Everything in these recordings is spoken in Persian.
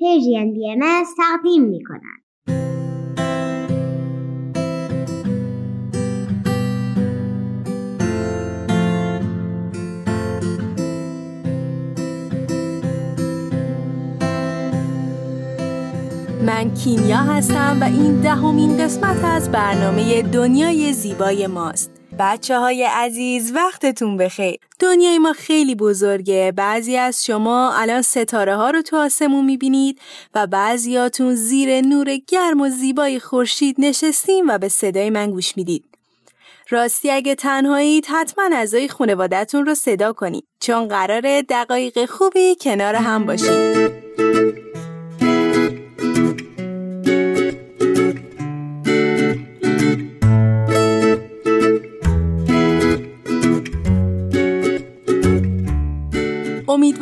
پیجین بی ام تقدیم می کنند. من کیمیا هستم و این دهمین قسمت از برنامه دنیای زیبای ماست. بچه های عزیز وقتتون بخیر. دنیای ما خیلی بزرگه. بعضی از شما الان ستاره ها رو تو آسمون می‌بینید و بعضیاتون زیر نور گرم و زیبای خورشید نشستیم و به صدای من گوش می‌دید. راستی اگه تنهایید حتما اعضای خانوادهتون رو صدا کنید. چون قراره دقایق خوبی کنار هم باشید.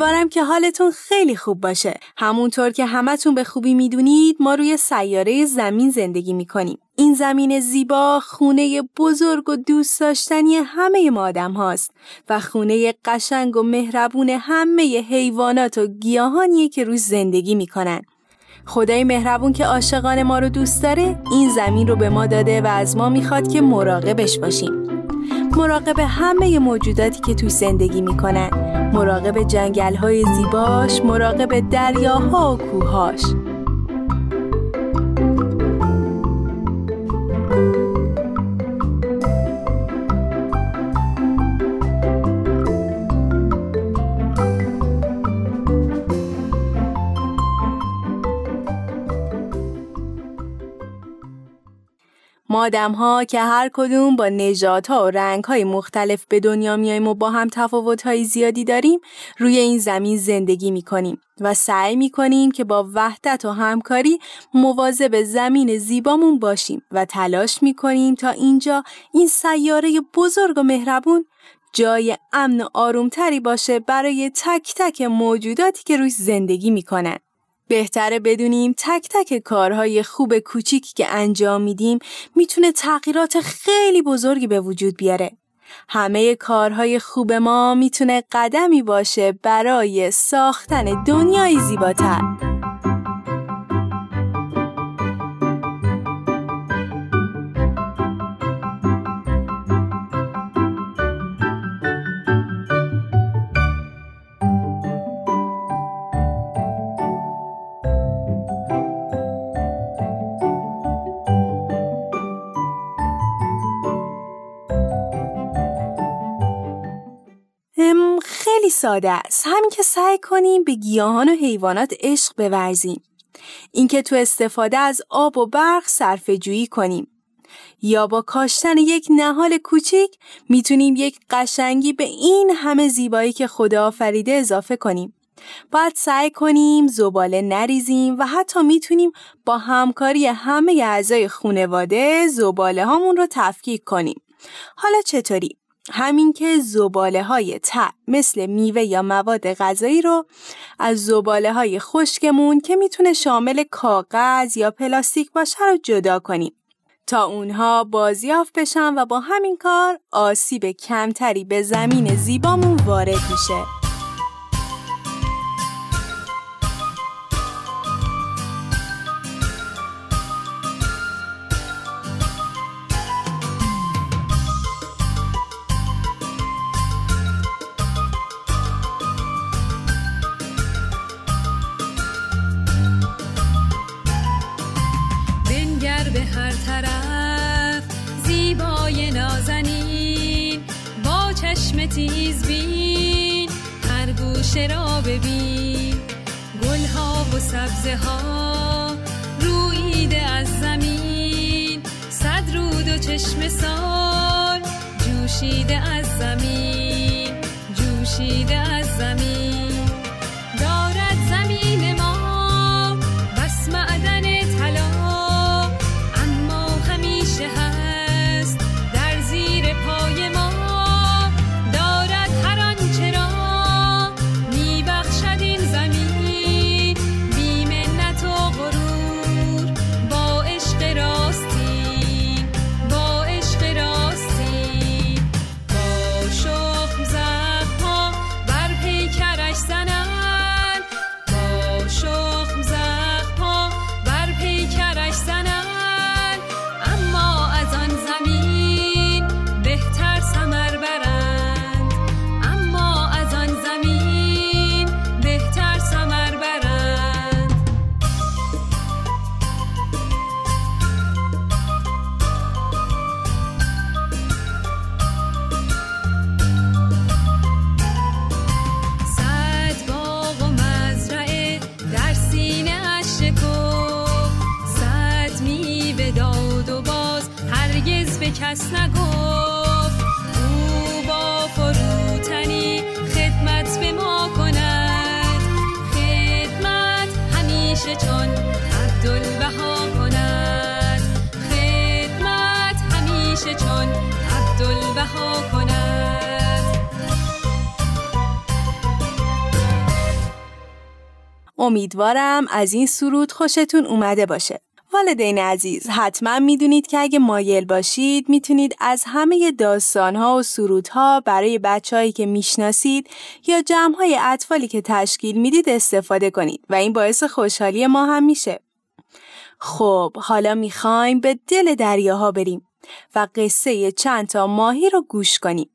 امیدوارم که حالتون خیلی خوب باشه. همونطور که همتون به خوبی می‌دونید ما روی سیاره زمین زندگی می‌کنیم. این زمین زیبا خونه بزرگ و دوست داشتنی همه ما آدم هاست و خونه قشنگ و مهربون همه حیوانات و گیاهانیه که روش زندگی می‌کنن. خدای مهربون که عاشقان ما رو دوست داره این زمین رو به ما داده و از ما می‌خواد که مراقبش باشیم. مراقب همه موجوداتی که توی زندگی می‌کنن. مراقب جنگل های زیباش مراقب دریاها و کوهاش آدم ها که هر کدوم با نژادها و رنگ های مختلف به دنیا میایم و با هم تفاوت های زیادی داریم روی این زمین زندگی می کنیم و سعی می کنیم که با وحدت و همکاری مواظب زمین زیبامون باشیم و تلاش می کنیم تا اینجا این سیاره بزرگ و مهربون جای امن و آرومتری باشه برای تک تک موجوداتی که روی زندگی می‌کنن. بهتره بدونیم تک تک کارهای خوب کوچیکی که انجام میدیم می‌تونه تغییرات خیلی بزرگی به وجود بیاره. همه کارهای خوب ما می‌تونه قدمی باشه برای ساختن دنیای زیباتر. ساده است. همین که سعی کنیم به گیاهان و حیوانات عشق بورزیم. اینکه تو استفاده از آب و برق صرفه جویی کنیم. یا با کاشتن یک نهال کوچیک می‌تونیم یک قشنگی به این همه زیبایی که خدا آفریده اضافه کنیم. باید سعی کنیم زباله نریزیم و حتی می‌تونیم با همکاری همه اعضای خانواده زباله هامون رو تفکیک کنیم. حالا چطوری؟ همین که زباله های مثل میوه یا مواد غذایی رو از زباله های خشکمون که می‌تونه شامل کاغذ یا پلاستیک باشه رو جدا کنیم تا اونها بازیافت بشن و با همین کار آسیب کمتری به زمین زیبامون وارد میشه. تیز بین هر گوشه را ببین. گل ها و سبزه ها رویده از زمین. صد رود و چشم سال جوشیده از زمین جوشیده از زمین. امیدوارم از این سرود خوشتون اومده باشه. والدین عزیز حتما می‌دونید که اگه مایل باشید می‌تونید از همه داستانها و سرودها برای بچههایی که می‌شناسید یا جمعهای اطفالی که تشکیل می‌دید استفاده کنید و این باعث خوشحالی ما هم میشه. خب حالا می‌خوایم به دل دریاها بریم و قصه چند تا ماهی رو گوش کنیم.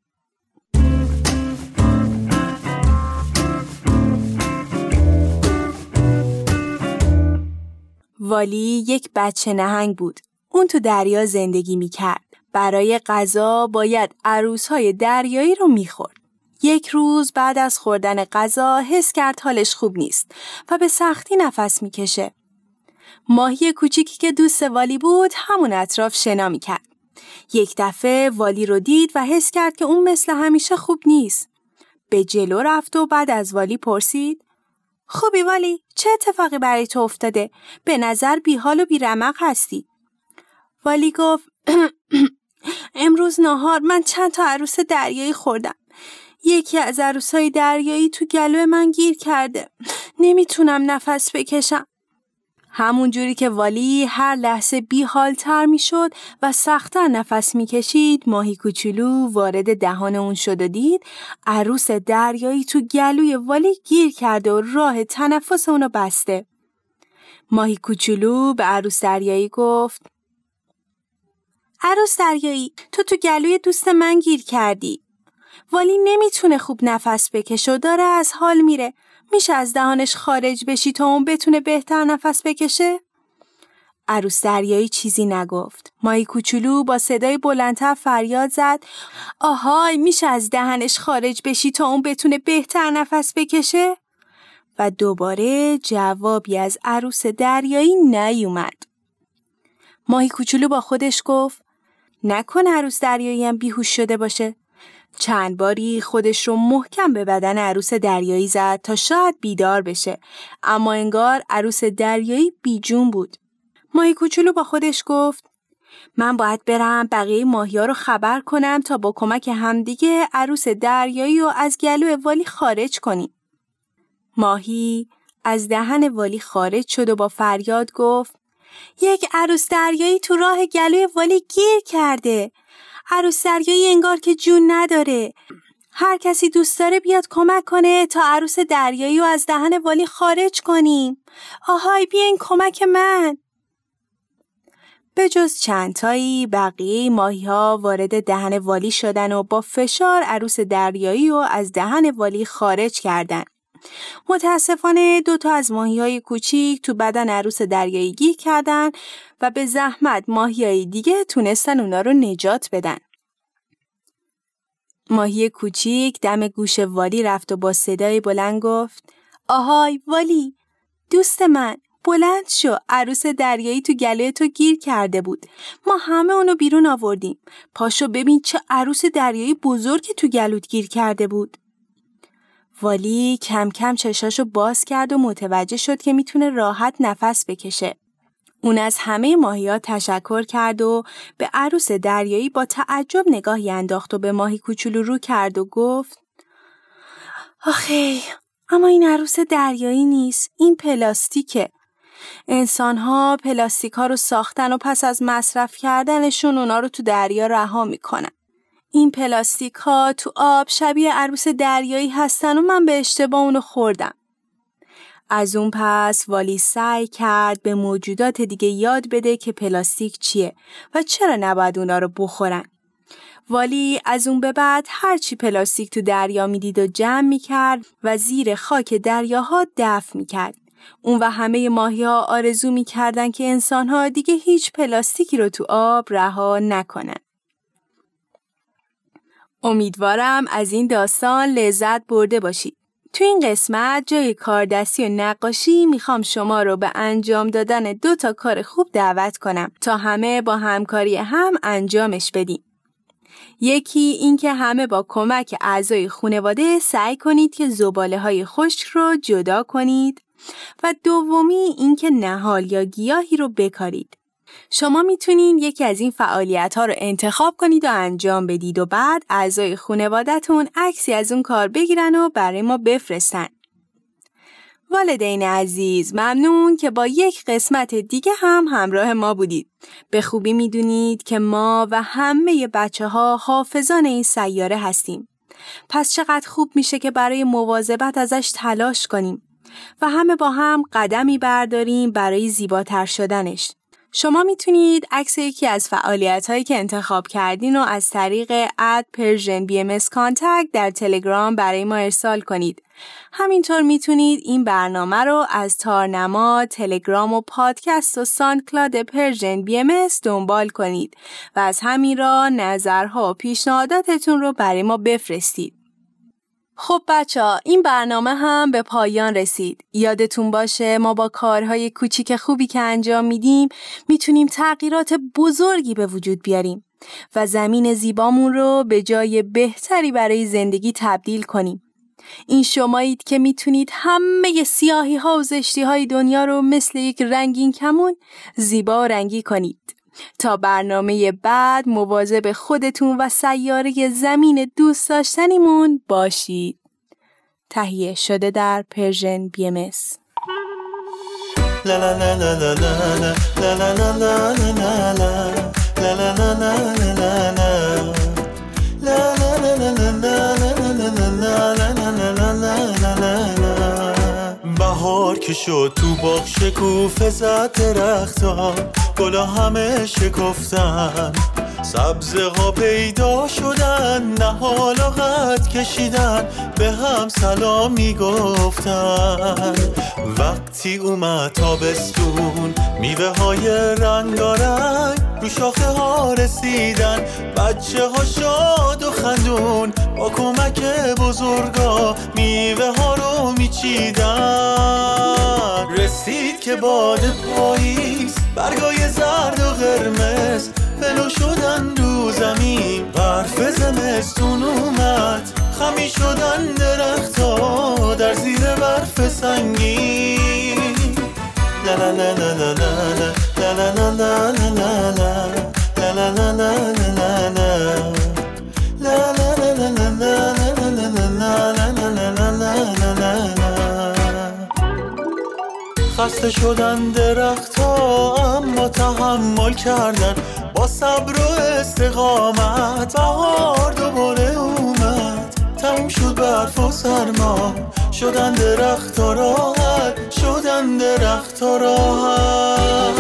والی یک بچه نهنگ بود. اون تو دریا زندگی می کرد. برای غذا باید عروسهای دریایی رو می‌خورد. یک روز بعد از خوردن غذا حس کرد حالش خوب نیست و به سختی نفس می‌کشه. ماهی کوچیکی که دوست والی بود همون اطراف شنا می‌کرد. یک دفعه والی رو دید و حس کرد که اون مثل همیشه خوب نیست. به جلو رفت و بعد از والی پرسید خوبی والی چه اتفاقی برای تو افتاده؟ به نظر بیحال و بیرمق هستی. والی گفت امروز نهار من چند تا عروس دریایی خوردم. یکی از عروسای دریایی تو گلو من گیر کرده. نمی‌تونم نفس بکشم. همون جوری که والی هر لحظه بی حال تر می شد و سختتر نفس می کشید ماهی کوچولو وارد دهان اون شد و دید عروس دریایی تو گلوی والی گیر کرده و راه تنفس اونو بسته. ماهی کوچولو به عروس دریایی گفت عروس دریایی تو تو گلوی دوست من گیر کردی. والی نمی‌تونه خوب نفس بکشه و داره از حال میره. میشه از دهانش خارج بشی تا اون بتونه بهتر نفس بکشه؟ عروس دریایی چیزی نگفت. مایی کوچولو با صدای بلندتر فریاد زد آهای میشه از دهنش خارج بشی تا اون بتونه بهتر نفس بکشه؟ و دوباره جوابی از عروس دریایی نیومد. ماهی کوچولو با خودش گفت نکن عروس دریایی هم بیهوش شده باشه. چند باری خودش رو محکم به بدن عروس دریایی زد تا شاید بیدار بشه اما انگار عروس دریایی بیجون بود. ماهی کوچولو با خودش گفت من باید برم بقیه ماهی ها رو خبر کنم تا با کمک همدیگه عروس دریایی رو از گلو والی خارج کنیم. ماهی از دهن والی خارج شد و با فریاد گفت یک عروس دریایی تو راه گلوی والی گیر کرده. عروس دریایی انگار که جون نداره. هر کسی دوست داره بیاد کمک کنه تا عروس دریایی رو از دهن والی خارج کنیم. آهای بیاین کمک من. به جز چندتایی بقیه ماهی ها وارد دهن والی شدن و با فشار عروس دریایی رو از دهن والی خارج کردن. متاسفانه دوتا از ماهی های کوچیک تو بدن عروس دریایی گیر کردن و به زحمت ماهی های دیگه تونستن اونا رو نجات بدن. ماهی کوچیک دم گوش والی رفت و با صدای بلند گفت آهای والی دوست من بلند شو عروس دریایی تو گله تو گیر کرده بود. ما همه اونو بیرون آوردیم. پاشو ببین چه عروس دریایی بزرگی تو گلوت گیر کرده بود. والی کم کم چشاشو باز کرد و متوجه شد که می‌تونه راحت نفس بکشه. اون از همه ماهیا تشکر کرد و به عروس دریایی با تعجب نگاهی انداخت و به ماهی کوچولو رو کرد و گفت آخی اما این عروس دریایی نیست این پلاستیکه انسان ها پلاستیک ها رو ساختن و پس از مصرف کردنشون اونا رو تو دریا رها می‌کنن این پلاستیک ها تو آب شبیه عروس دریایی هستن و من به اشتباه اونو خوردم. از اون پس والی سعی کرد به موجودات دیگه یاد بده که پلاستیک چیه و چرا نباید اونا رو بخورن. والی از اون به بعد هرچی پلاستیک تو دریا می‌دید و جمع می‌کرد و زیر خاک دریاها دفع می‌کرد. اون و همه ماهی ها آرزو می‌کردن که انسان ها دیگه هیچ پلاستیکی رو تو آب رها نکنن. امیدوارم از این داستان لذت برده باشید. تو این قسمت جای کاردستی و نقاشی می‌خوام شما رو به انجام دادن دو تا کار خوب دعوت کنم تا همه با همکاری هم انجامش بدیم. یکی اینکه همه با کمک اعضای خانواده سعی کنید که زباله های خشک رو جدا کنید و دومی اینکه نهال یا گیاهی رو بکارید. شما می‌تونید یکی از این فعالیت ها رو انتخاب کنید و انجام بدید و بعد اعضای خانوادهتون عکسی از اون کار بگیرن و برای ما بفرستن. والدین عزیز ممنون که با یک قسمت دیگه هم همراه ما بودید. به خوبی می‌دونید که ما و همه بچه ها حافظان این سیاره هستیم. پس چقدر خوب میشه که برای مواظبت ازش تلاش کنیم و همه با هم قدمی برداریم برای زیباتر شدنش. شما می‌تونید عکس یکی از فعالیت هایی که انتخاب کردین رو از طریق at Persian BM در تلگرام برای ما ارسال کنید. همینطور می‌تونید این برنامه رو از تارنما، تلگرام و پادکست و ساندکلاد Persian BM دنبال کنید و از همین را نظرها و پیشنهاداتتون رو برای ما بفرستید. خب بچه ها این برنامه هم به پایان رسید. یادتون باشه ما با کارهای کوچیک خوبی که انجام میدیم می‌تونیم تغییرات بزرگی به وجود بیاریم و زمین زیبامون رو به جای بهتری برای زندگی تبدیل کنیم. این شمایید که می‌تونید همه سیاهی ها و زشتی های دنیا رو مثل یک رنگین کمون زیبا رنگی کنید. تا برنامه بعد مواظب خودتون و سیاره زمین دوست داشتنیمون باشید. تهیه شده در پرژن بی ام بهار شد تو باغ شکوفه زد درختا گلا همه شکفتن. سبزه پیدا شدن نه حالا قد کشیدن. به هم سلام می‌گفتن وقتی اومد تابستون میوه های رنگارنگ رو شاخه ها رسیدن. بچه ها شاد و خندون با کمک بزرگا میوه ها رو میچیدن. رسید که باد پاییز برگای زرد و قرمز. فلو شدن رو زمین برف زمستون اومد. خمی شدن درختا در زیر برف سنگین. خسته شدن درختها اما تحمل کردن. با صبر و استقامت بهار دوباره اومد. تموم شد برف و سرما. شدن درخت راحت شدن درخت راحت.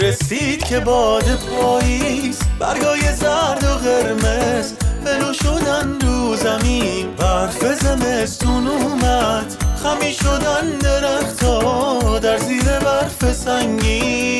رسید که باد پاییز برگای زرد و قرمز. فلو شدن رو زمین برف زمستون اومد. خمی شدن درختا در زیر برف سنگین.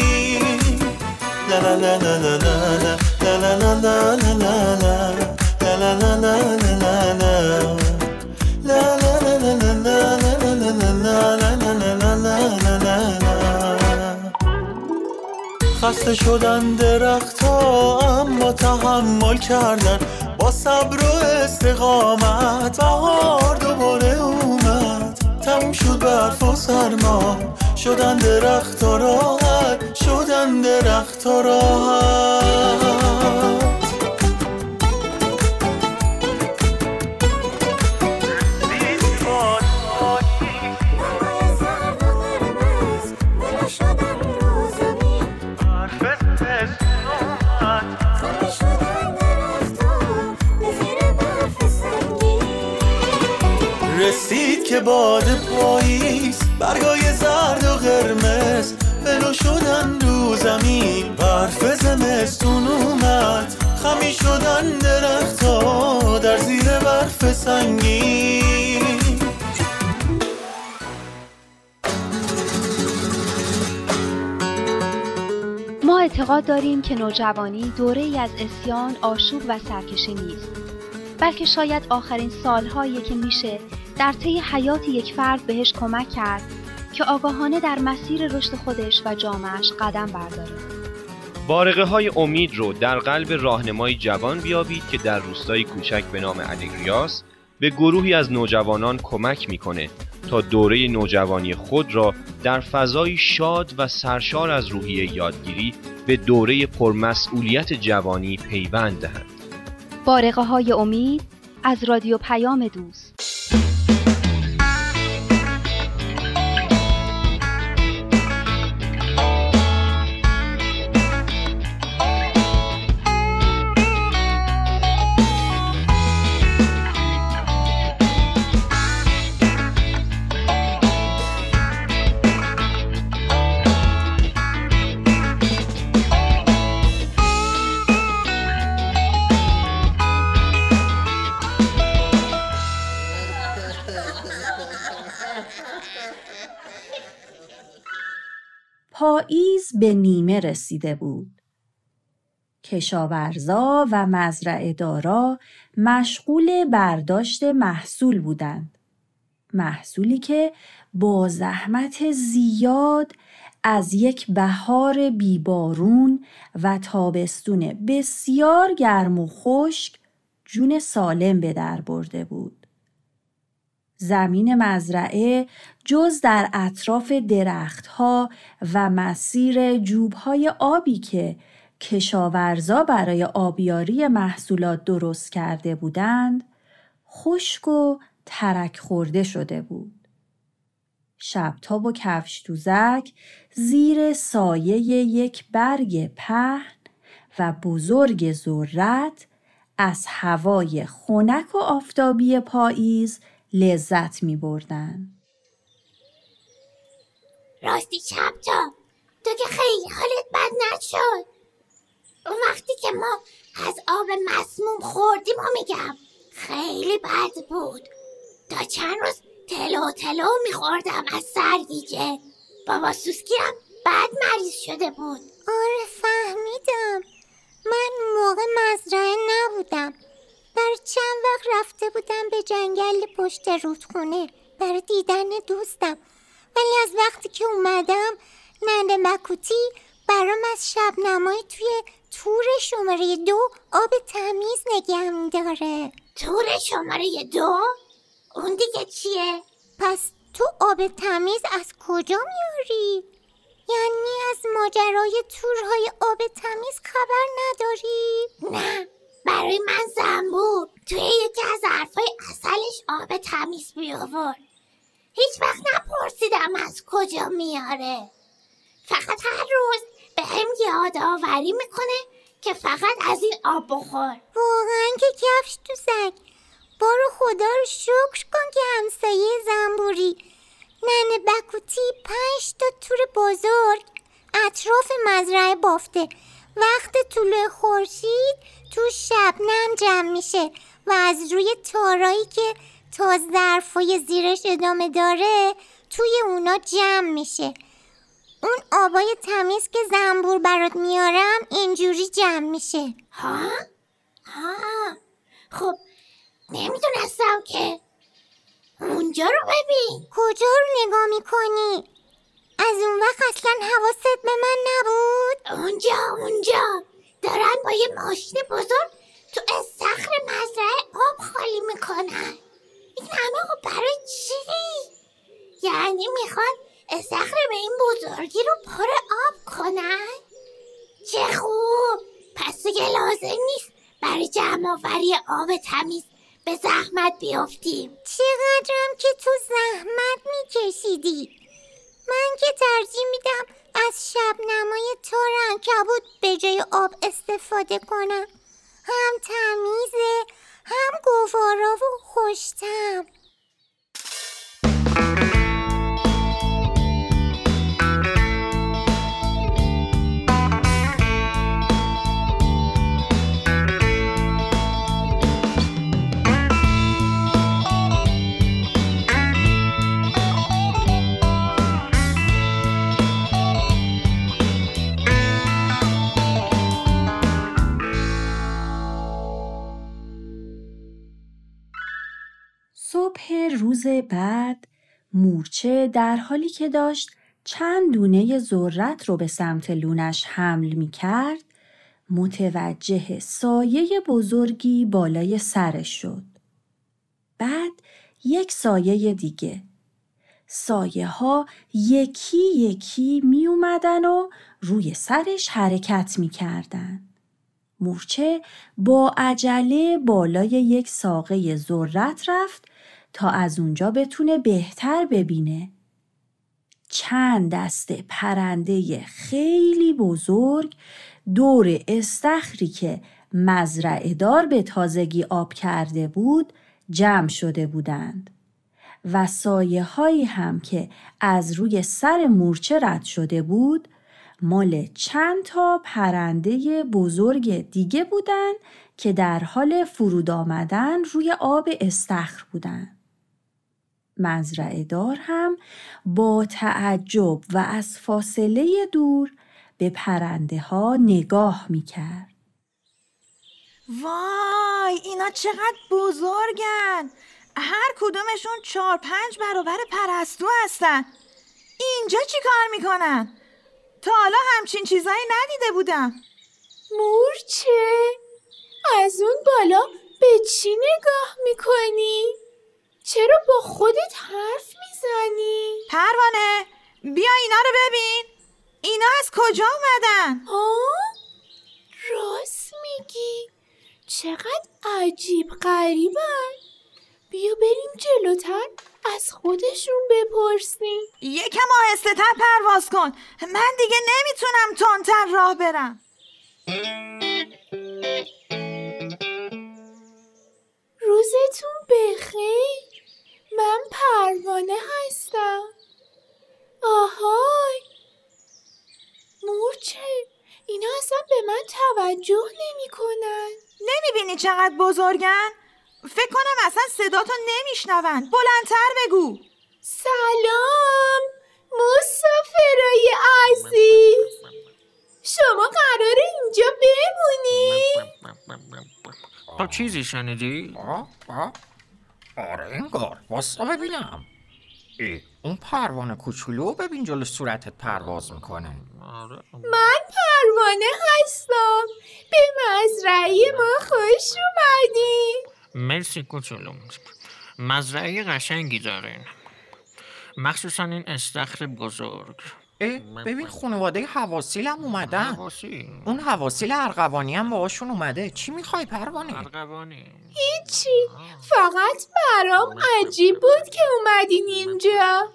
خسته شدن درختها اما تحمل کردن. با صبر و استقامت بهار دوباره اومد. تموم شد برف و سرما شدن درخت راحت. شدن درخت راحت. که باد پاییز برگای زرد و قرمز. فلو شدن رو زمین برف زمستون اومد. خمی شدن درختا در زیر برف سنگین. ما اعتقاد داریم که نوجوانی دوره ای از اسیان، آشوب و سرکشی نیست. بلکه شاید آخرین سالهایی که میشه در طی حیات یک فرد بهش کمک کرد که آگاهانه در مسیر رشد خودش و جامعش قدم برداره. بارقه های امید رو در قلب راهنمای جوان بیابید که در روستایی کوچک به نام الگریاس به گروهی از نوجوانان کمک می‌کنه تا دوره نوجوانی خود را در فضایی شاد و سرشار از روحیه یادگیری به دوره پرمسئولیت جوانی پیوند دهند. بارقه های امید از رادیو پیام دوست به نیمه رسیده بود. کشاورزا و مزرعه دارا مشغول برداشت محصول بودند. محصولی که با زحمت زیاد از یک بهار بیبارون و تابستون بسیار گرم و خشک جون سالم به در برده بود. زمین مزرعه جز در اطراف درختها و مسیر جوبهای آبی که کشاورزا برای آبیاری محصولات درست کرده بودند خشک و ترک خورده شده بود. شبتاب و کفش دوزک زیر سایه یک برگ پهن و بزرگ ذرت از هوای خنک و آفتابی پاییز لذت می بردن. راستی چپتا تو که خیلی حالت بد نشد. اون وقتی که ما از آب مسموم خوردیم و میگم خیلی بد بود. تا چند روز تلو تلو میخوردم از سرگیجه بابا سوسکیم بد مریض شده بود. آره فهمیدم. من موقع مزرعه نبودم. در چند وقت رفته بودم به جنگل پشت رودخونه برای دیدن دوستم ولی از وقتی که اومدم ننده مکوتی برام از شب نمای توی تور شماره دو آب تمیز نگه میداره تور شماره دو؟ اون دیگه چیه؟ پس تو آب تمیز از کجا میاری؟ یعنی از ماجرای تورهای آب تمیز خبر نداری؟ نه برای من زنبور توی یکی از حرفای اصلش آب تمیز بیاورد. هیچ وقت نپرسیدم از کجا میاره. فقط هر روز به هم یادآوری می‌کنه که فقط از این آب بخور. واقعا که کفش تو سگ. بارو خدا رو شکر کن که همسایه زنبوری. ننه بکوتی پنج تا تور بزرگ اطراف مزرعه بافته. وقت طول خورشید تو شبنم جمع میشه و از روی تارایی که تا ظرفای زیرش ادامه داره توی اونا جمع میشه اون آبای تمیز که زنبور برات میارم اینجوری جمع میشه ها؟ ها خب نمی‌دونستم که اونجا رو ببین کجا رو نگاه می‌کنی؟ از اون وقت اصلا حواست به من نبود؟ اونجا اونجا دارن با یه ماشین بزرگ تو استخر مزرعه آب خالی می‌کنن این همه آب برای چی؟ یعنی می‌خوان استخر به این بزرگی رو پر آب کنن؟ چه خوب پس دیگه لازم نیست برای جمع آوری آب تمیز به زحمت بیافتیم چقدرم که تو زحمت میکشیدی من که ترجیح میدم از شب نمای تار کبود به جای آب استفاده کنم. هم تمیزه هم گوارا و خوشتم. صبح روز بعد مورچه در حالی که داشت چند دونه ذرت رو به سمت لونش حمل می کرد متوجه سایه بزرگی بالای سرش شد. بعد یک سایه دیگه. سایه ها یکی یکی می اومدن و روی سرش حرکت می کردن. مورچه با عجله بالای یک ساقه ذرت رفت تا از اونجا بتونه بهتر ببینه. چند دسته پرنده خیلی بزرگ دور استخری که مزرعه دار به تازگی آب کرده بود جمع شده بودند و سایه هایی هم که از روی سر مورچه رد شده بود مال چند تا پرنده بزرگ دیگه بودند که در حال فرود آمدن روی آب استخر بودند. مزرعه دار هم با تعجب و از فاصله دور به پرنده ها نگاه می کرد. وای اینا چقدر بزرگن هر کدومشون چهار پنج برابر پرستو هستن اینجا چی کار می‌کنن؟ تا حالا همچین چیزایی ندیده بودم مورچه از اون بالا به چی نگاه می‌کنی؟ چرا با خودت حرف می‌زنی؟ پروانه بیا اینا رو ببین. اینا از کجا اومدن؟ ها؟ راست میگی. چقدر عجیب غریبن. بیا بریم جلوتر از خودشون بپرسیم. یکم آهسته تر پرواز کن. من دیگه نمی‌تونم تندتر راه برم. روزتون بخیر. پروانه هستم. آهای. مورچه اینا اصلا به من توجه نمی کنن نمی‌بینی چقدر بزرگن؟ فکر کنم اصلا صداتو نمیشنون. بلندتر بگو. سلام. مسافرای عزیز. شما قراره اینجا بمونی؟ تو چیزی شنیدی؟ آره انگار. واسه ببینم. ای اون پروانه کوچولو ببین جلو صورتت پرواز می‌کنه. من پروانه هستم. به مزرعه ما خوش اومدی. مرسی کوچولو. مزرعه قشنگی دارین. مخصوصا این استخر بزرگ. ببین خانواده حواسیل هم اومدن حواسی اون حواسیل ارغوانی هم باهاشون اومده. چی می‌خوای پروانه؟ ارغوانی. هیچی. فقط برام عجیب بود که اومدین اینجا.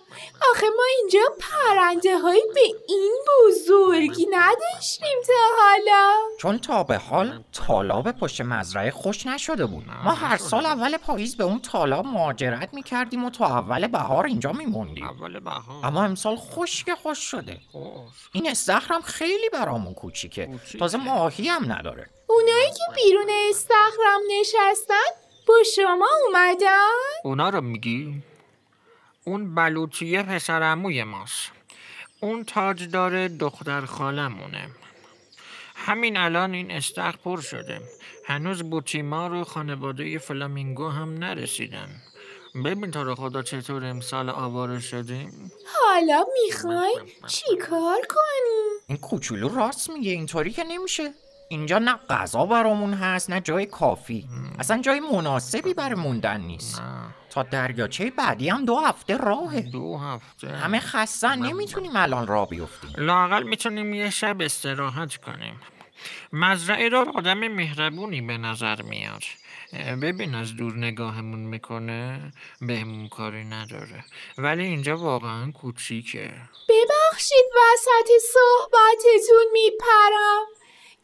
آخه ما اینجا پرنده های به این بزرگی نداشتیم تا حالا. چون تا به حال تالاب پشت مزرعه خوش نشده بود. ما هر سال اول پاییز به اون تالاب مهاجرت می‌کردیم و تا اول بهار اینجا میموندیم. اول بهار. اما امسال خشک خوش شده. این استخرم خیلی برامون کوچیکه. تازه ماهی هم نداره. اونایی که بیرون استخرم نشستن با شما اومدن؟ اونا رو میگی؟ اون بلوطیه پسر عموی ماست. اون تاجدار دختر خالمونه همین الان این استخر پر شده. هنوز بوتیمار و خانواده فلامینگو هم نرسیدن. ببین تو رو خدا چطور امسال آواره شدیم. حالا می‌خوای چی کار کنی؟ این کوچولو راست میگه اینطوری که نمیشه. اینجا نه غذا برامون هست نه جای کافی. اصلا جای مناسبی برای موندن نیست. تا دریاچه بعدی هم دو هفته راهه. دو هفته. همه خستن نمی‌تونیم الان راه بیفتیم. لاقل می‌تونیم یه شب استراحت کنیم. مزرعه را آدم مهربونی به نظر میاد. ببین از دور نگاهمون می‌کنه بهمون کاری نداره. ولی اینجا واقعا کوچیکه. ببخشید وسط صحبتتون میپرم.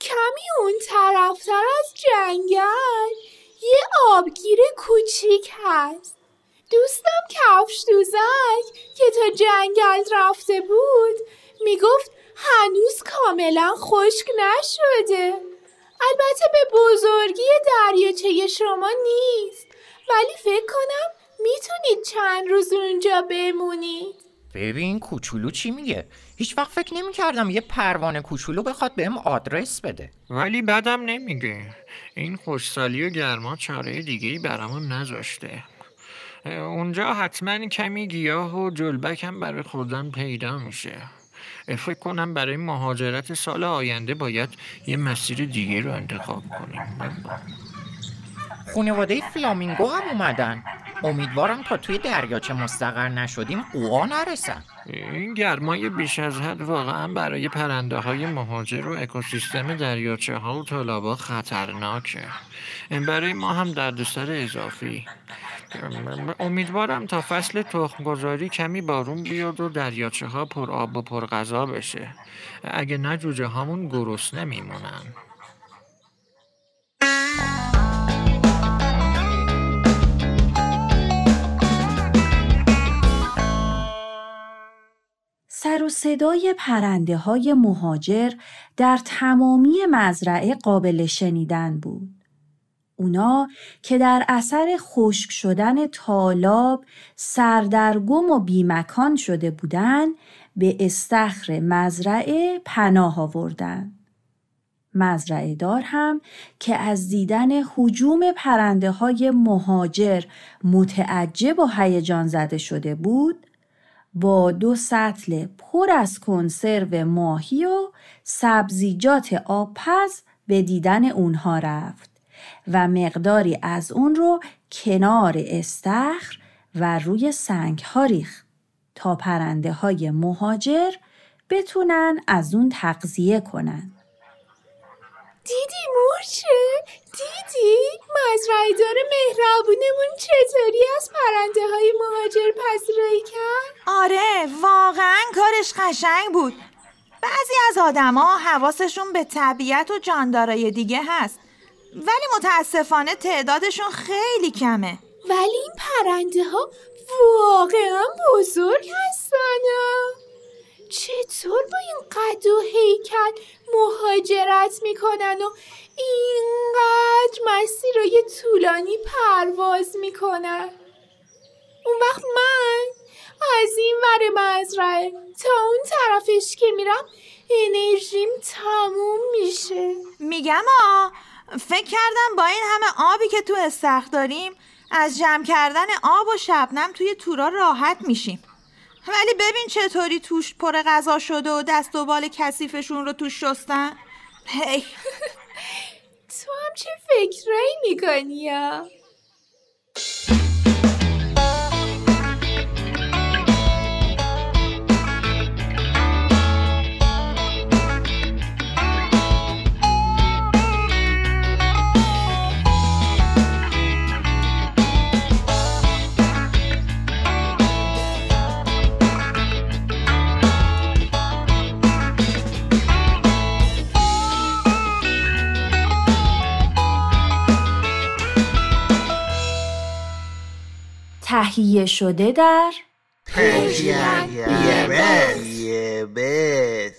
کمی اون طرفتر از جنگل یه آبگیر کوچیک هست. دوستم کفش دوزک که تا جنگل رفته بود می‌گفت هنوز کاملا خشک نشده. البته به بزرگی دریاچه شما نیست. ولی فکر کنم می‌تونید چند روز اونجا بمونید. ببین کوچولو چی میگه؟ هیچ وقت فکر نمی کردم یه پروانه کوچولو بخواد بهم آدرس بده. ولی بعدم نمیگه. این خوشسالی و گرما چاره دیگه ای برامون نذاشته. اونجا حتما کمی گیاه و جلبک هم برای خوردن پیدا میشه. فکر کنم برای مهاجرت سال آینده باید یه مسیر دیگه رو انتخاب کنیم. خانواده فلامینگو هم اومدن. امیدوارم تا توی دریاچه مستقر نشدیم قوا نرسن. این گرمای بیش از حد واقعا برای پرنده های مهاجر و اکوسیستم دریاچه ها و تالابا خطرناکه. برای ما هم دردسر اضافی. امیدوارم تا فصل تخمگذاری کمی بارون بیاد و دریاچه ها پر آب و پر غذا بشه اگه نه جوجه هامون گرسنه میمونن سر و صدای پرنده های مهاجر در تمامی مزرعه قابل شنیدن بود. اونا که در اثر خشک شدن تالاب سردرگم و بیمکان شده بودند به استخر مزرعه پناه آوردن. مزرعه دار هم که از دیدن حجوم پرنده های مهاجر متعجب و هیجان زده شده بود با دو سطل پر از کنسرو ماهی و سبزیجات آبپز به دیدن اونها رفت و مقداری از اون رو کنار استخر و روی سنگ ها ریخت تا پرنده های مهاجر بتونن از اون تغذیه کنن. دیدی مورچه؟ دیدی؟ مزرعه دار مهربونمون چطوری از پرنده های مهاجر پذیرایی کرد؟ آره واقعا کارش قشنگ بود بعضی از آدما حواسشون به طبیعت و جاندارای دیگه هست ولی متاسفانه تعدادشون خیلی کمه. ولی این پرنده ها واقعا بزرگ هستن. چطور با این قد و هیکل مهاجرت می‌کنن و اینقدر مسیرهای طولانی پرواز می‌کنن؟ اون وقت من از این ور مزرعه تا اون طرفش که میرم انرژیم تموم میشه. میگم آ فکر کردم با این همه آبی که تو استخ داریم از جمع کردن آب و شبنم توی تورا راحت میشیم. ولی ببین چطوری توش پر غذا شده و دست و بال کثیفشون رو توش شستن؟ هی. تو هم چه فکرایی می‌کنی تهیه شده در پرژین بس.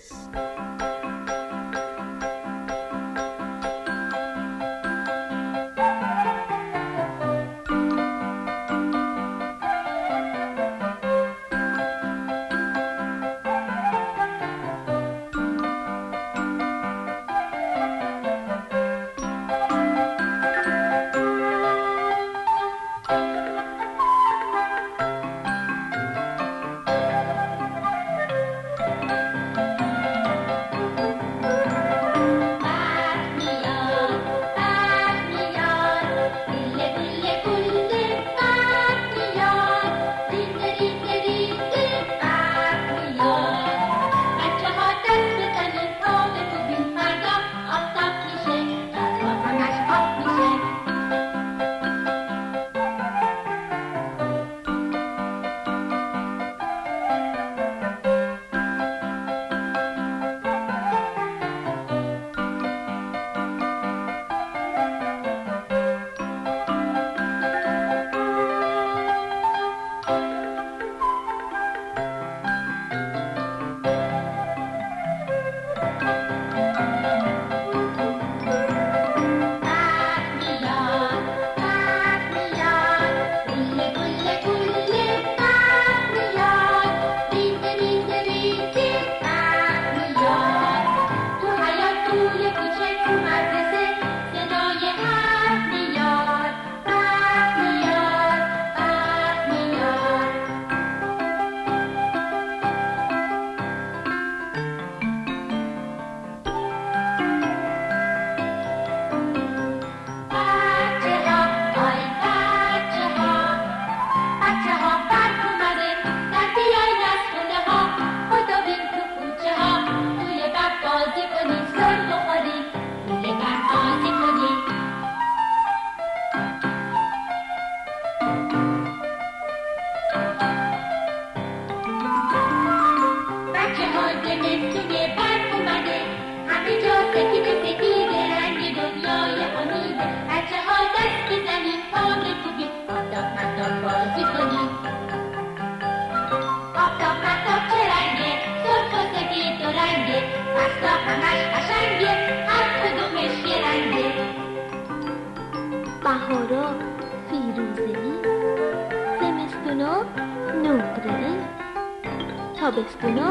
تابستونا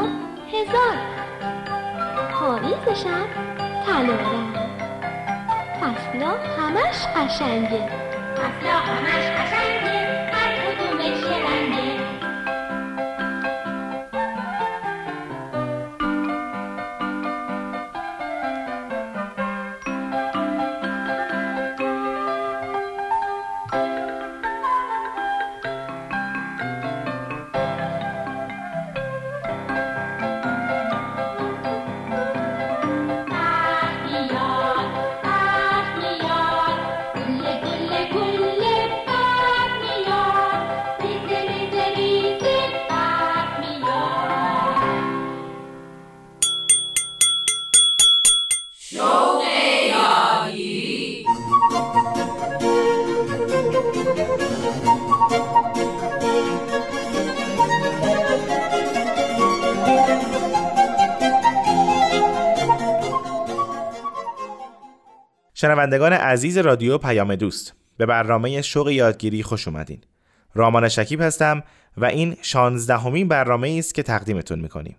هزار. پاییزشم طلا رنگ. فصلا همش قشنگه. فصلا همش قشنگه. شوق شنوندگان عزیز رادیو پیام دوست به برنامه شوق یادگیری خوش اومدین. رامان شکیب هستم و این شانزدهمین برنامه است که تقدیمتون می‌کنیم.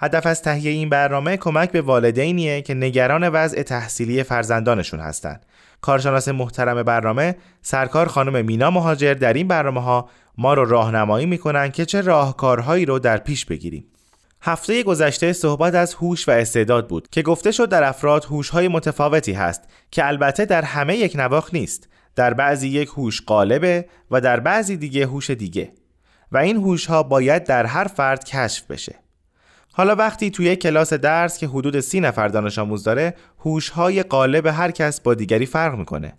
هدف از تهیه این برنامه کمک به والدینیه که نگران وضع تحصیلی فرزندانشون هستند. کارشناس محترم برنامه سرکار خانم مینا مهاجر در این برنامه ها ما رو راهنمایی می‌کنن که چه راهکارهایی رو در پیش بگیریم. هفته گذشته صحبت از هوش و استعداد بود که گفته شد در افراد هوش‌های متفاوتی هست که البته در همه یک نواخت نیست. در بعضی یک هوش غالبه و در بعضی دیگه هوش دیگه و این هوش‌ها باید در هر فرد کشف بشه. حالا وقتی توی کلاس درس که حدود سی نفر دانش آموز داره هوش‌های غالب هر کس با دیگری فرق می‌کنه.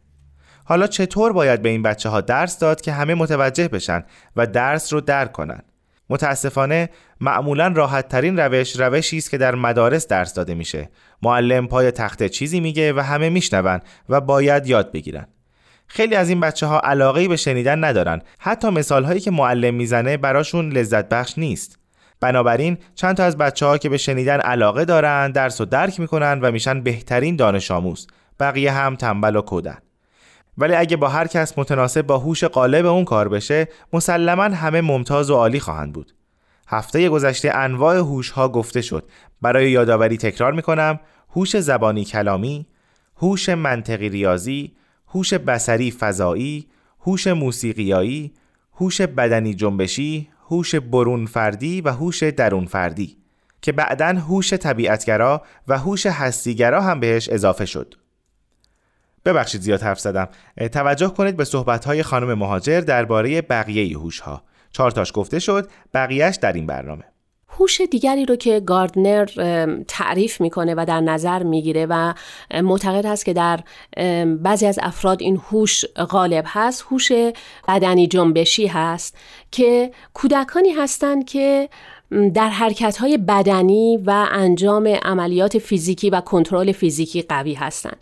حالا چطور باید به این بچه ها درس داد که همه متوجه بشن و درس رو درک کنن؟ متاسفانه معمولا راحت ترین روش روشی است که در مدارس درس داده میشه. معلم پای تخته چیزی میگه و همه میشنون و باید یاد بگیرن. خیلی از این بچه ها علاقه به شنیدن ندارن. حتی مثال هایی که معلم می‌زنه براشون لذت بخش نیست. بنابراین چند تا از بچه ها که به شنیدن علاقه دارن درس و درک می‌کنن و میشن بهترین دانش آموز. بقیه هم تنبل و کودن. ولی اگه با هر کس متناسب با هوش قالب اون کار بشه مسلما همه ممتاز و عالی خواهند بود. هفته گذشته انواع هوش ها گفته شد. برای یادآوری تکرار می‌کنم هوش زبانی کلامی هوش منطقی ریاضی هوش بصری فضایی هوش موسیقیایی هوش بدنی جنبشی هوش برون فردی و هوش درون فردی که بعدا هوش طبیعتگرا و هوش هستیگرا هم بهش اضافه شد. ببخشید زیاد حرف زدم. توجه کنید به صحبت‌های خانم مهاجر درباره بقیه هوش‌ها. چهار تاش گفته شد بقیهش در این برنامه. هوش دیگری رو که گاردنر تعریف می‌کنه و در نظر می‌گیره و معتقد هست که در بعضی از افراد این هوش غالب هست هوش بدنی جنبشی هست که کودکانی هستند که در حرکت‌های بدنی و انجام عملیات فیزیکی و کنترل فیزیکی قوی هستند.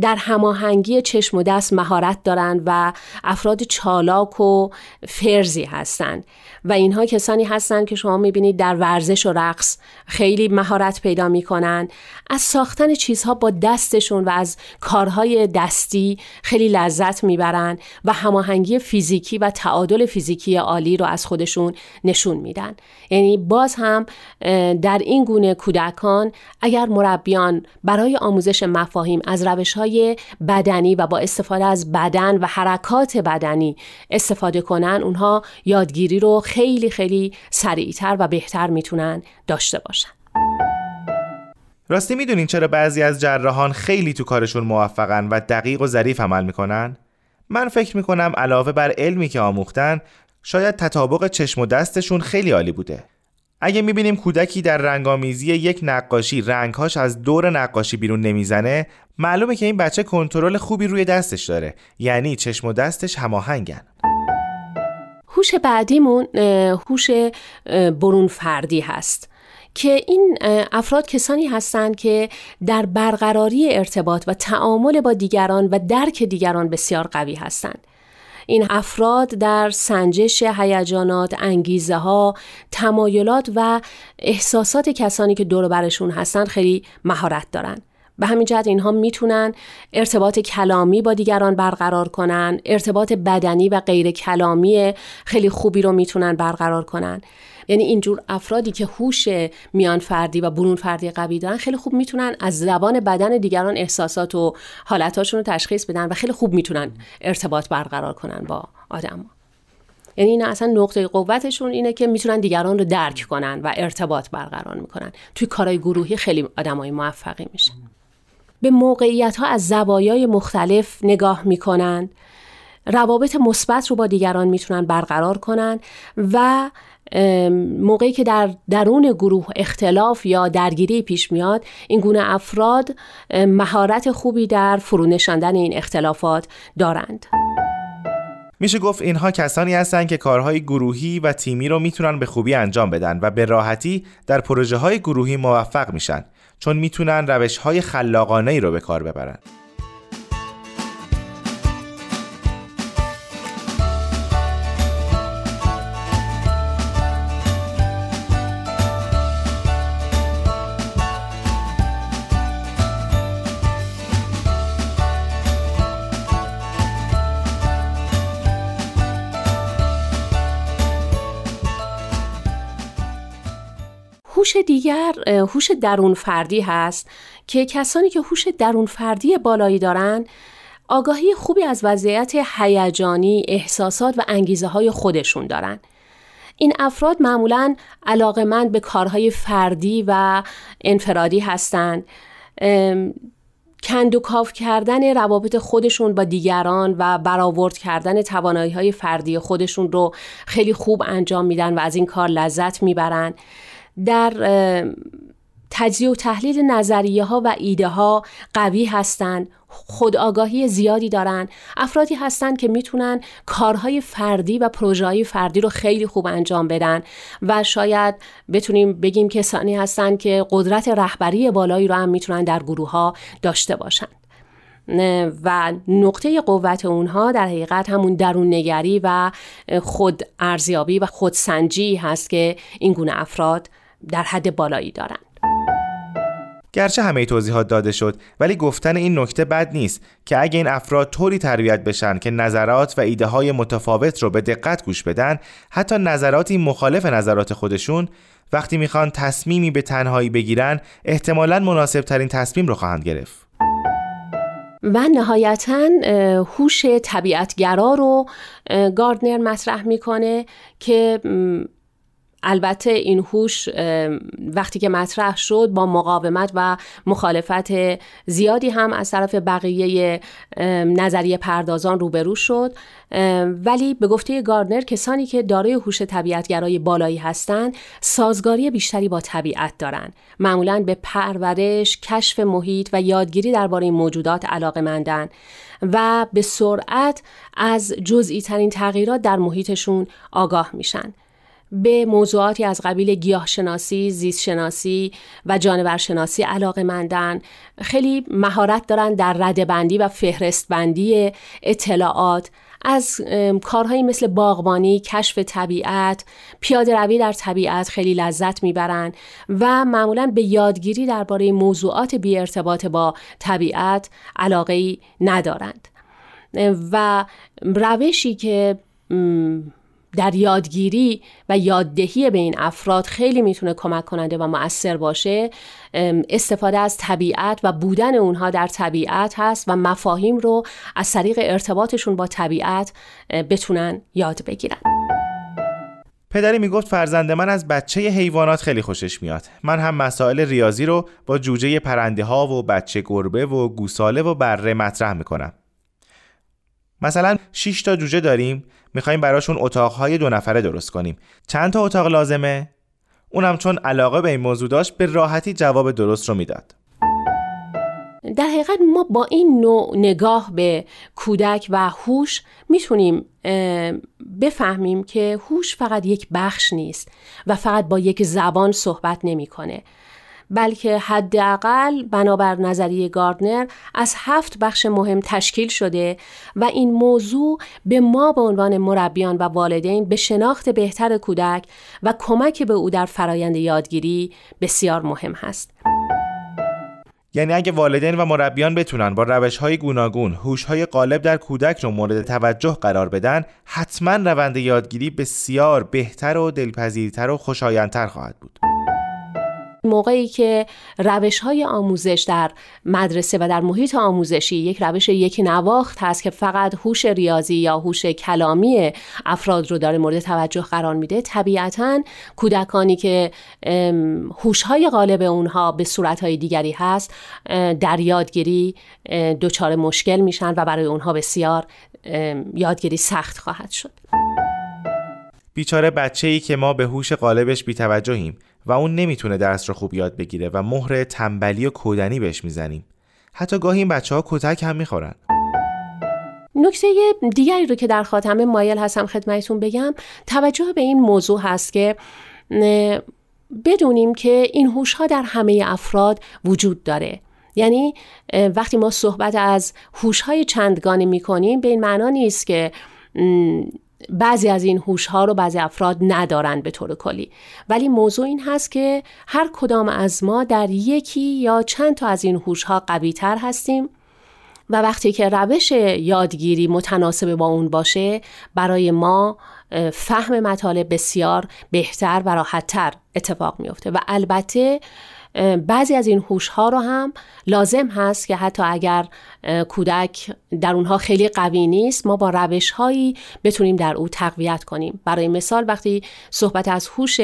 در هماهنگی چشم و دست مهارت دارند و افراد چالاک و فرزی هستند و اینها کسانی هستند که شما می‌بینید در ورزش و رقص خیلی مهارت پیدا می‌کنن. از ساختن چیزها با دستشون و از کارهای دستی خیلی لذت می‌برن و هماهنگی فیزیکی و تعادل فیزیکی عالی رو از خودشون نشون میدن. یعنی باز هم در این گونه کودکان اگر مربیان برای آموزش مفاهیم از روش های بدنی و با استفاده از بدن و حرکات بدنی استفاده کنن اونها یادگیری رو خیلی خیلی سریعتر و بهتر می‌تونن داشته باشن راستی می‌دونین چرا بعضی از جراحان خیلی تو کارشون موفقن و دقیق و ظریف عمل می‌کنن؟ من فکر می‌کنم علاوه بر علمی که آموختن شاید تطابق چشم و دستشون خیلی عالی بوده اگه می‌بینیم کودکی در رنگامیزی یک نقاشی رنگهاش از دور نقاشی بیرون نمی‌زنه معلومه که این بچه کنترل خوبی روی دستش داره. یعنی چشم و دستش هماهنگن. هوش بعدیمون هوش برون فردی هست که این افراد کسانی هستند که در برقراری ارتباط و تعامل با دیگران و درک دیگران بسیار قوی هستند این افراد در سنجش هیجانات، انگیزه ها، تمایلات و احساسات کسانی که دور برشون هستن خیلی مهارت دارن. به همین جهت اینها می‌تونن ارتباط کلامی با دیگران برقرار کنن ارتباط بدنی و غیر کلامی خیلی خوبی رو می‌تونن برقرار کنن یعنی اینجور افرادی که هوش میان فردی و برون فردی قوی دارن خیلی خوب می‌تونن از زبان بدن دیگران احساسات و حالتاشون رو تشخیص بدن و خیلی خوب می‌تونن ارتباط برقرار کنن با آدم یعنی اینا اصلا نقطه قوتشون اینه که می‌تونن دیگران رو درک کنن و ارتباط برقرار می‌کنن. توی کارهای گروهی خیلی آدمای موفقی میشن به موقعیت ها از زوایای مختلف نگاه می‌کنن. روابط مثبت رو با دیگران می‌تونن برقرار کنن و موقعی که در درون گروه اختلاف یا درگیری پیش میاد این گونه افراد مهارت خوبی در فرونشاندن این اختلافات دارند. میشه گفت اینها کسانی هستند که کارهای گروهی و تیمی رو می‌تونن به خوبی انجام بدن و به راحتی در پروژه های گروهی موفق میشن چون می‌تونن روش های خلاقانه ای رو به کار ببرن. هوش دیگر هوش درون فردی هست که کسانی که هوش درون فردی بالایی دارن آگاهی خوبی از وضعیت هیجانی، احساسات و انگیزه های خودشون دارن. این افراد معمولا علاقمند به کارهای فردی و انفرادی هستند. کند و کاف کردن روابط خودشون با دیگران و برآورد کردن توانایی های فردی خودشون رو خیلی خوب انجام میدن و از این کار لذت می‌برن. در تجزیه و تحلیل نظریه ها و ایده ها قوی هستند. خودآگاهی زیادی دارن افرادی هستند که می‌تونن کارهای فردی و پروژه فردی رو خیلی خوب انجام بدن و شاید بتونیم بگیم کسانی هستند که قدرت رهبری بالایی رو هم می‌تونن در گروه ها داشته باشند. و نقطه قوت اونها در حقیقت همون درون نگری و خود ارزیابی و خودسنجی هست که این گونه افراد در حد بالایی دارند. گرچه همه توضیحات داده شد ولی گفتن این نکته بد نیست که اگه این افراد طوری تربیت بشن که نظرات و ایده های متفاوت رو به دقت گوش بدن حتی نظراتی مخالف نظرات خودشون وقتی می‌خوان تصمیمی به تنهایی بگیرن احتمالا مناسب ترین تصمیم رو خواهند گرفت و نهایتا هوش طبیعتگرا رو گاردنر مطرح می‌کنه که البته این هوش وقتی که مطرح شد با مقاومت و مخالفت زیادی هم از طرف بقیه نظریه پردازان روبرو شد. ولی به گفته گاردنر کسانی که دارای هوش طبیعتگرای بالایی هستند سازگاری بیشتری با طبیعت دارند معمولا به پرورش کشف محیط و یادگیری درباره موجودات علاقه مندن و به سرعت از جزئی ترین تغییرات در محیطشون آگاه میشن. به موضوعاتی از قبیل گیاهشناسی، زیستشناسی و جانورشناسی علاقه مندن خیلی مهارت دارن در ردبندی و فهرست بندی اطلاعات. از کارهایی مثل باغبانی، کشف طبیعت، پیاده روی در طبیعت خیلی لذت می‌برن و معمولا به یادگیری درباره موضوعات بی ارتباط با طبیعت علاقه ندارند. و روشی که در یادگیری و یاددهی به این افراد خیلی می‌تونه کمک کننده و مؤثر باشه. استفاده از طبیعت و بودن اونها در طبیعت هست و مفاهیم رو از طریق ارتباطشون با طبیعت بتونن یاد بگیرن. پدری می‌گفت فرزند من از بچه حیوانات خیلی خوشش میاد. من هم مسائل ریاضی رو با جوجه پرنده ها و بچه گربه و گوساله و بره مطرح می‌کنم. مثلا 6 تا جوجه داریم می‌خوایم براشون اتاقهای دو نفره درست کنیم. چند تا اتاق لازمه؟ اونم چون علاقه به این موضوع داشت به راحتی جواب درست رو می‌داد. در حقیقت ما با این نوع نگاه به کودک و هوش می‌تونیم بفهمیم که هوش فقط یک بخش نیست و فقط با یک زبان صحبت نمی‌کنه. بلکه حداقل بنابر نظریه گاردنر از هفت بخش مهم تشکیل شده و این موضوع به ما به عنوان مربیان و والدین به شناخت بهتر کودک و کمک به او در فرایند یادگیری بسیار مهم هست. یعنی اگه والدین و مربیان بتونن با روش های گوناگون هوش های غالب در کودک رو مورد توجه قرار بدن حتما روند یادگیری بسیار بهتر و دلپذیرتر و خوشایندتر خواهد بود موقعی که روش های آموزش در مدرسه و در محیط آموزشی یک روش یک نواخت هست که فقط هوش ریاضی یا هوش کلامی افراد رو داره مورد توجه قرار میده طبیعتا کودکانی که هوش های غالب اونها به صورت های دیگری هست در یادگیری دچار مشکل میشن و برای اونها بسیار یادگیری سخت خواهد شد. بیچاره بچه ای که ما به هوش غالبش بیتوجهیم. و اون نمی‌تونه درس رو خوب یاد بگیره و مهر تنبلی و کودنی بهش می‌زنیم. حتی گاهی این بچه ها کتک هم می‌خورن. نکته دیگری رو که در خاتمه مایل هستم خدمتتون بگم توجه به این موضوع هست که بدونیم که این هوش ها در همه افراد وجود داره. یعنی وقتی ما صحبت از هوش های چندگانه می کنیم به این معنا نیست که بعضی از این هوش ها رو بعضی افراد ندارن به طور کلی. ولی موضوع این هست که هر کدام از ما در یکی یا چند تا از این هوش ها قوی تر هستیم و وقتی که روش یادگیری متناسب با اون باشه برای ما فهم مطالب بسیار بهتر و راحتتر اتفاق میفته و البته بعضی از این هوش ها رو هم لازم هست که حتی اگر کودک در اونها خیلی قوی نیست ما با روش هایی بتونیم در او تقویت کنیم. برای مثال وقتی صحبت از هوش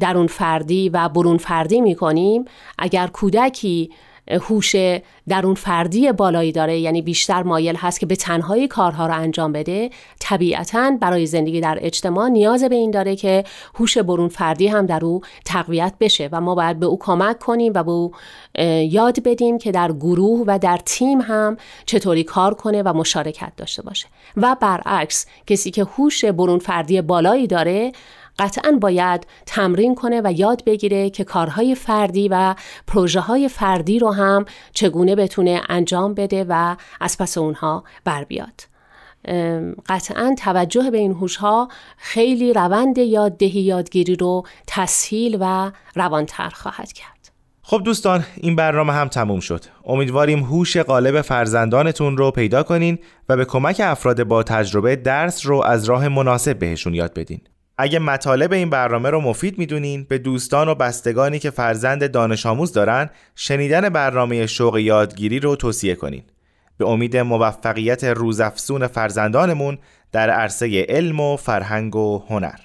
درون فردی و برون فردی می کنیم اگر کودکی هوش درون فردی بالایی داره. یعنی بیشتر مایل هست که به تنهایی کارها رو انجام بده. طبیعتا برای زندگی در اجتماع نیاز به این داره که هوش برون فردی هم در او تقویت بشه و ما باید به او کمک کنیم و به او یاد بدیم که در گروه و در تیم هم چطوری کار کنه و مشارکت داشته باشه. و برعکس کسی که هوش برون فردی بالایی داره قطعا باید تمرین کنه و یاد بگیره که کارهای فردی و پروژه های فردی رو هم چگونه بتونه انجام بده و از پس اونها بر بیاد. قطعا توجه به این هوش ها خیلی روند یاددهی یادگیری رو تسهیل و روانتر خواهد کرد. خب دوستان این برنامه هم تموم شد. امیدواریم هوش غالب فرزندانتون رو پیدا کنین و به کمک افراد با تجربه درس رو از راه مناسب بهشون یاد بدین. اگه مطالب این برنامه رو مفید می‌دونین به دوستان و بستگانی که فرزند دانش آموز دارن شنیدن برنامه شوق یادگیری رو توصیه کنین. به امید موفقیت روزافزون فرزندانمون در عرصه علم و فرهنگ و هنر.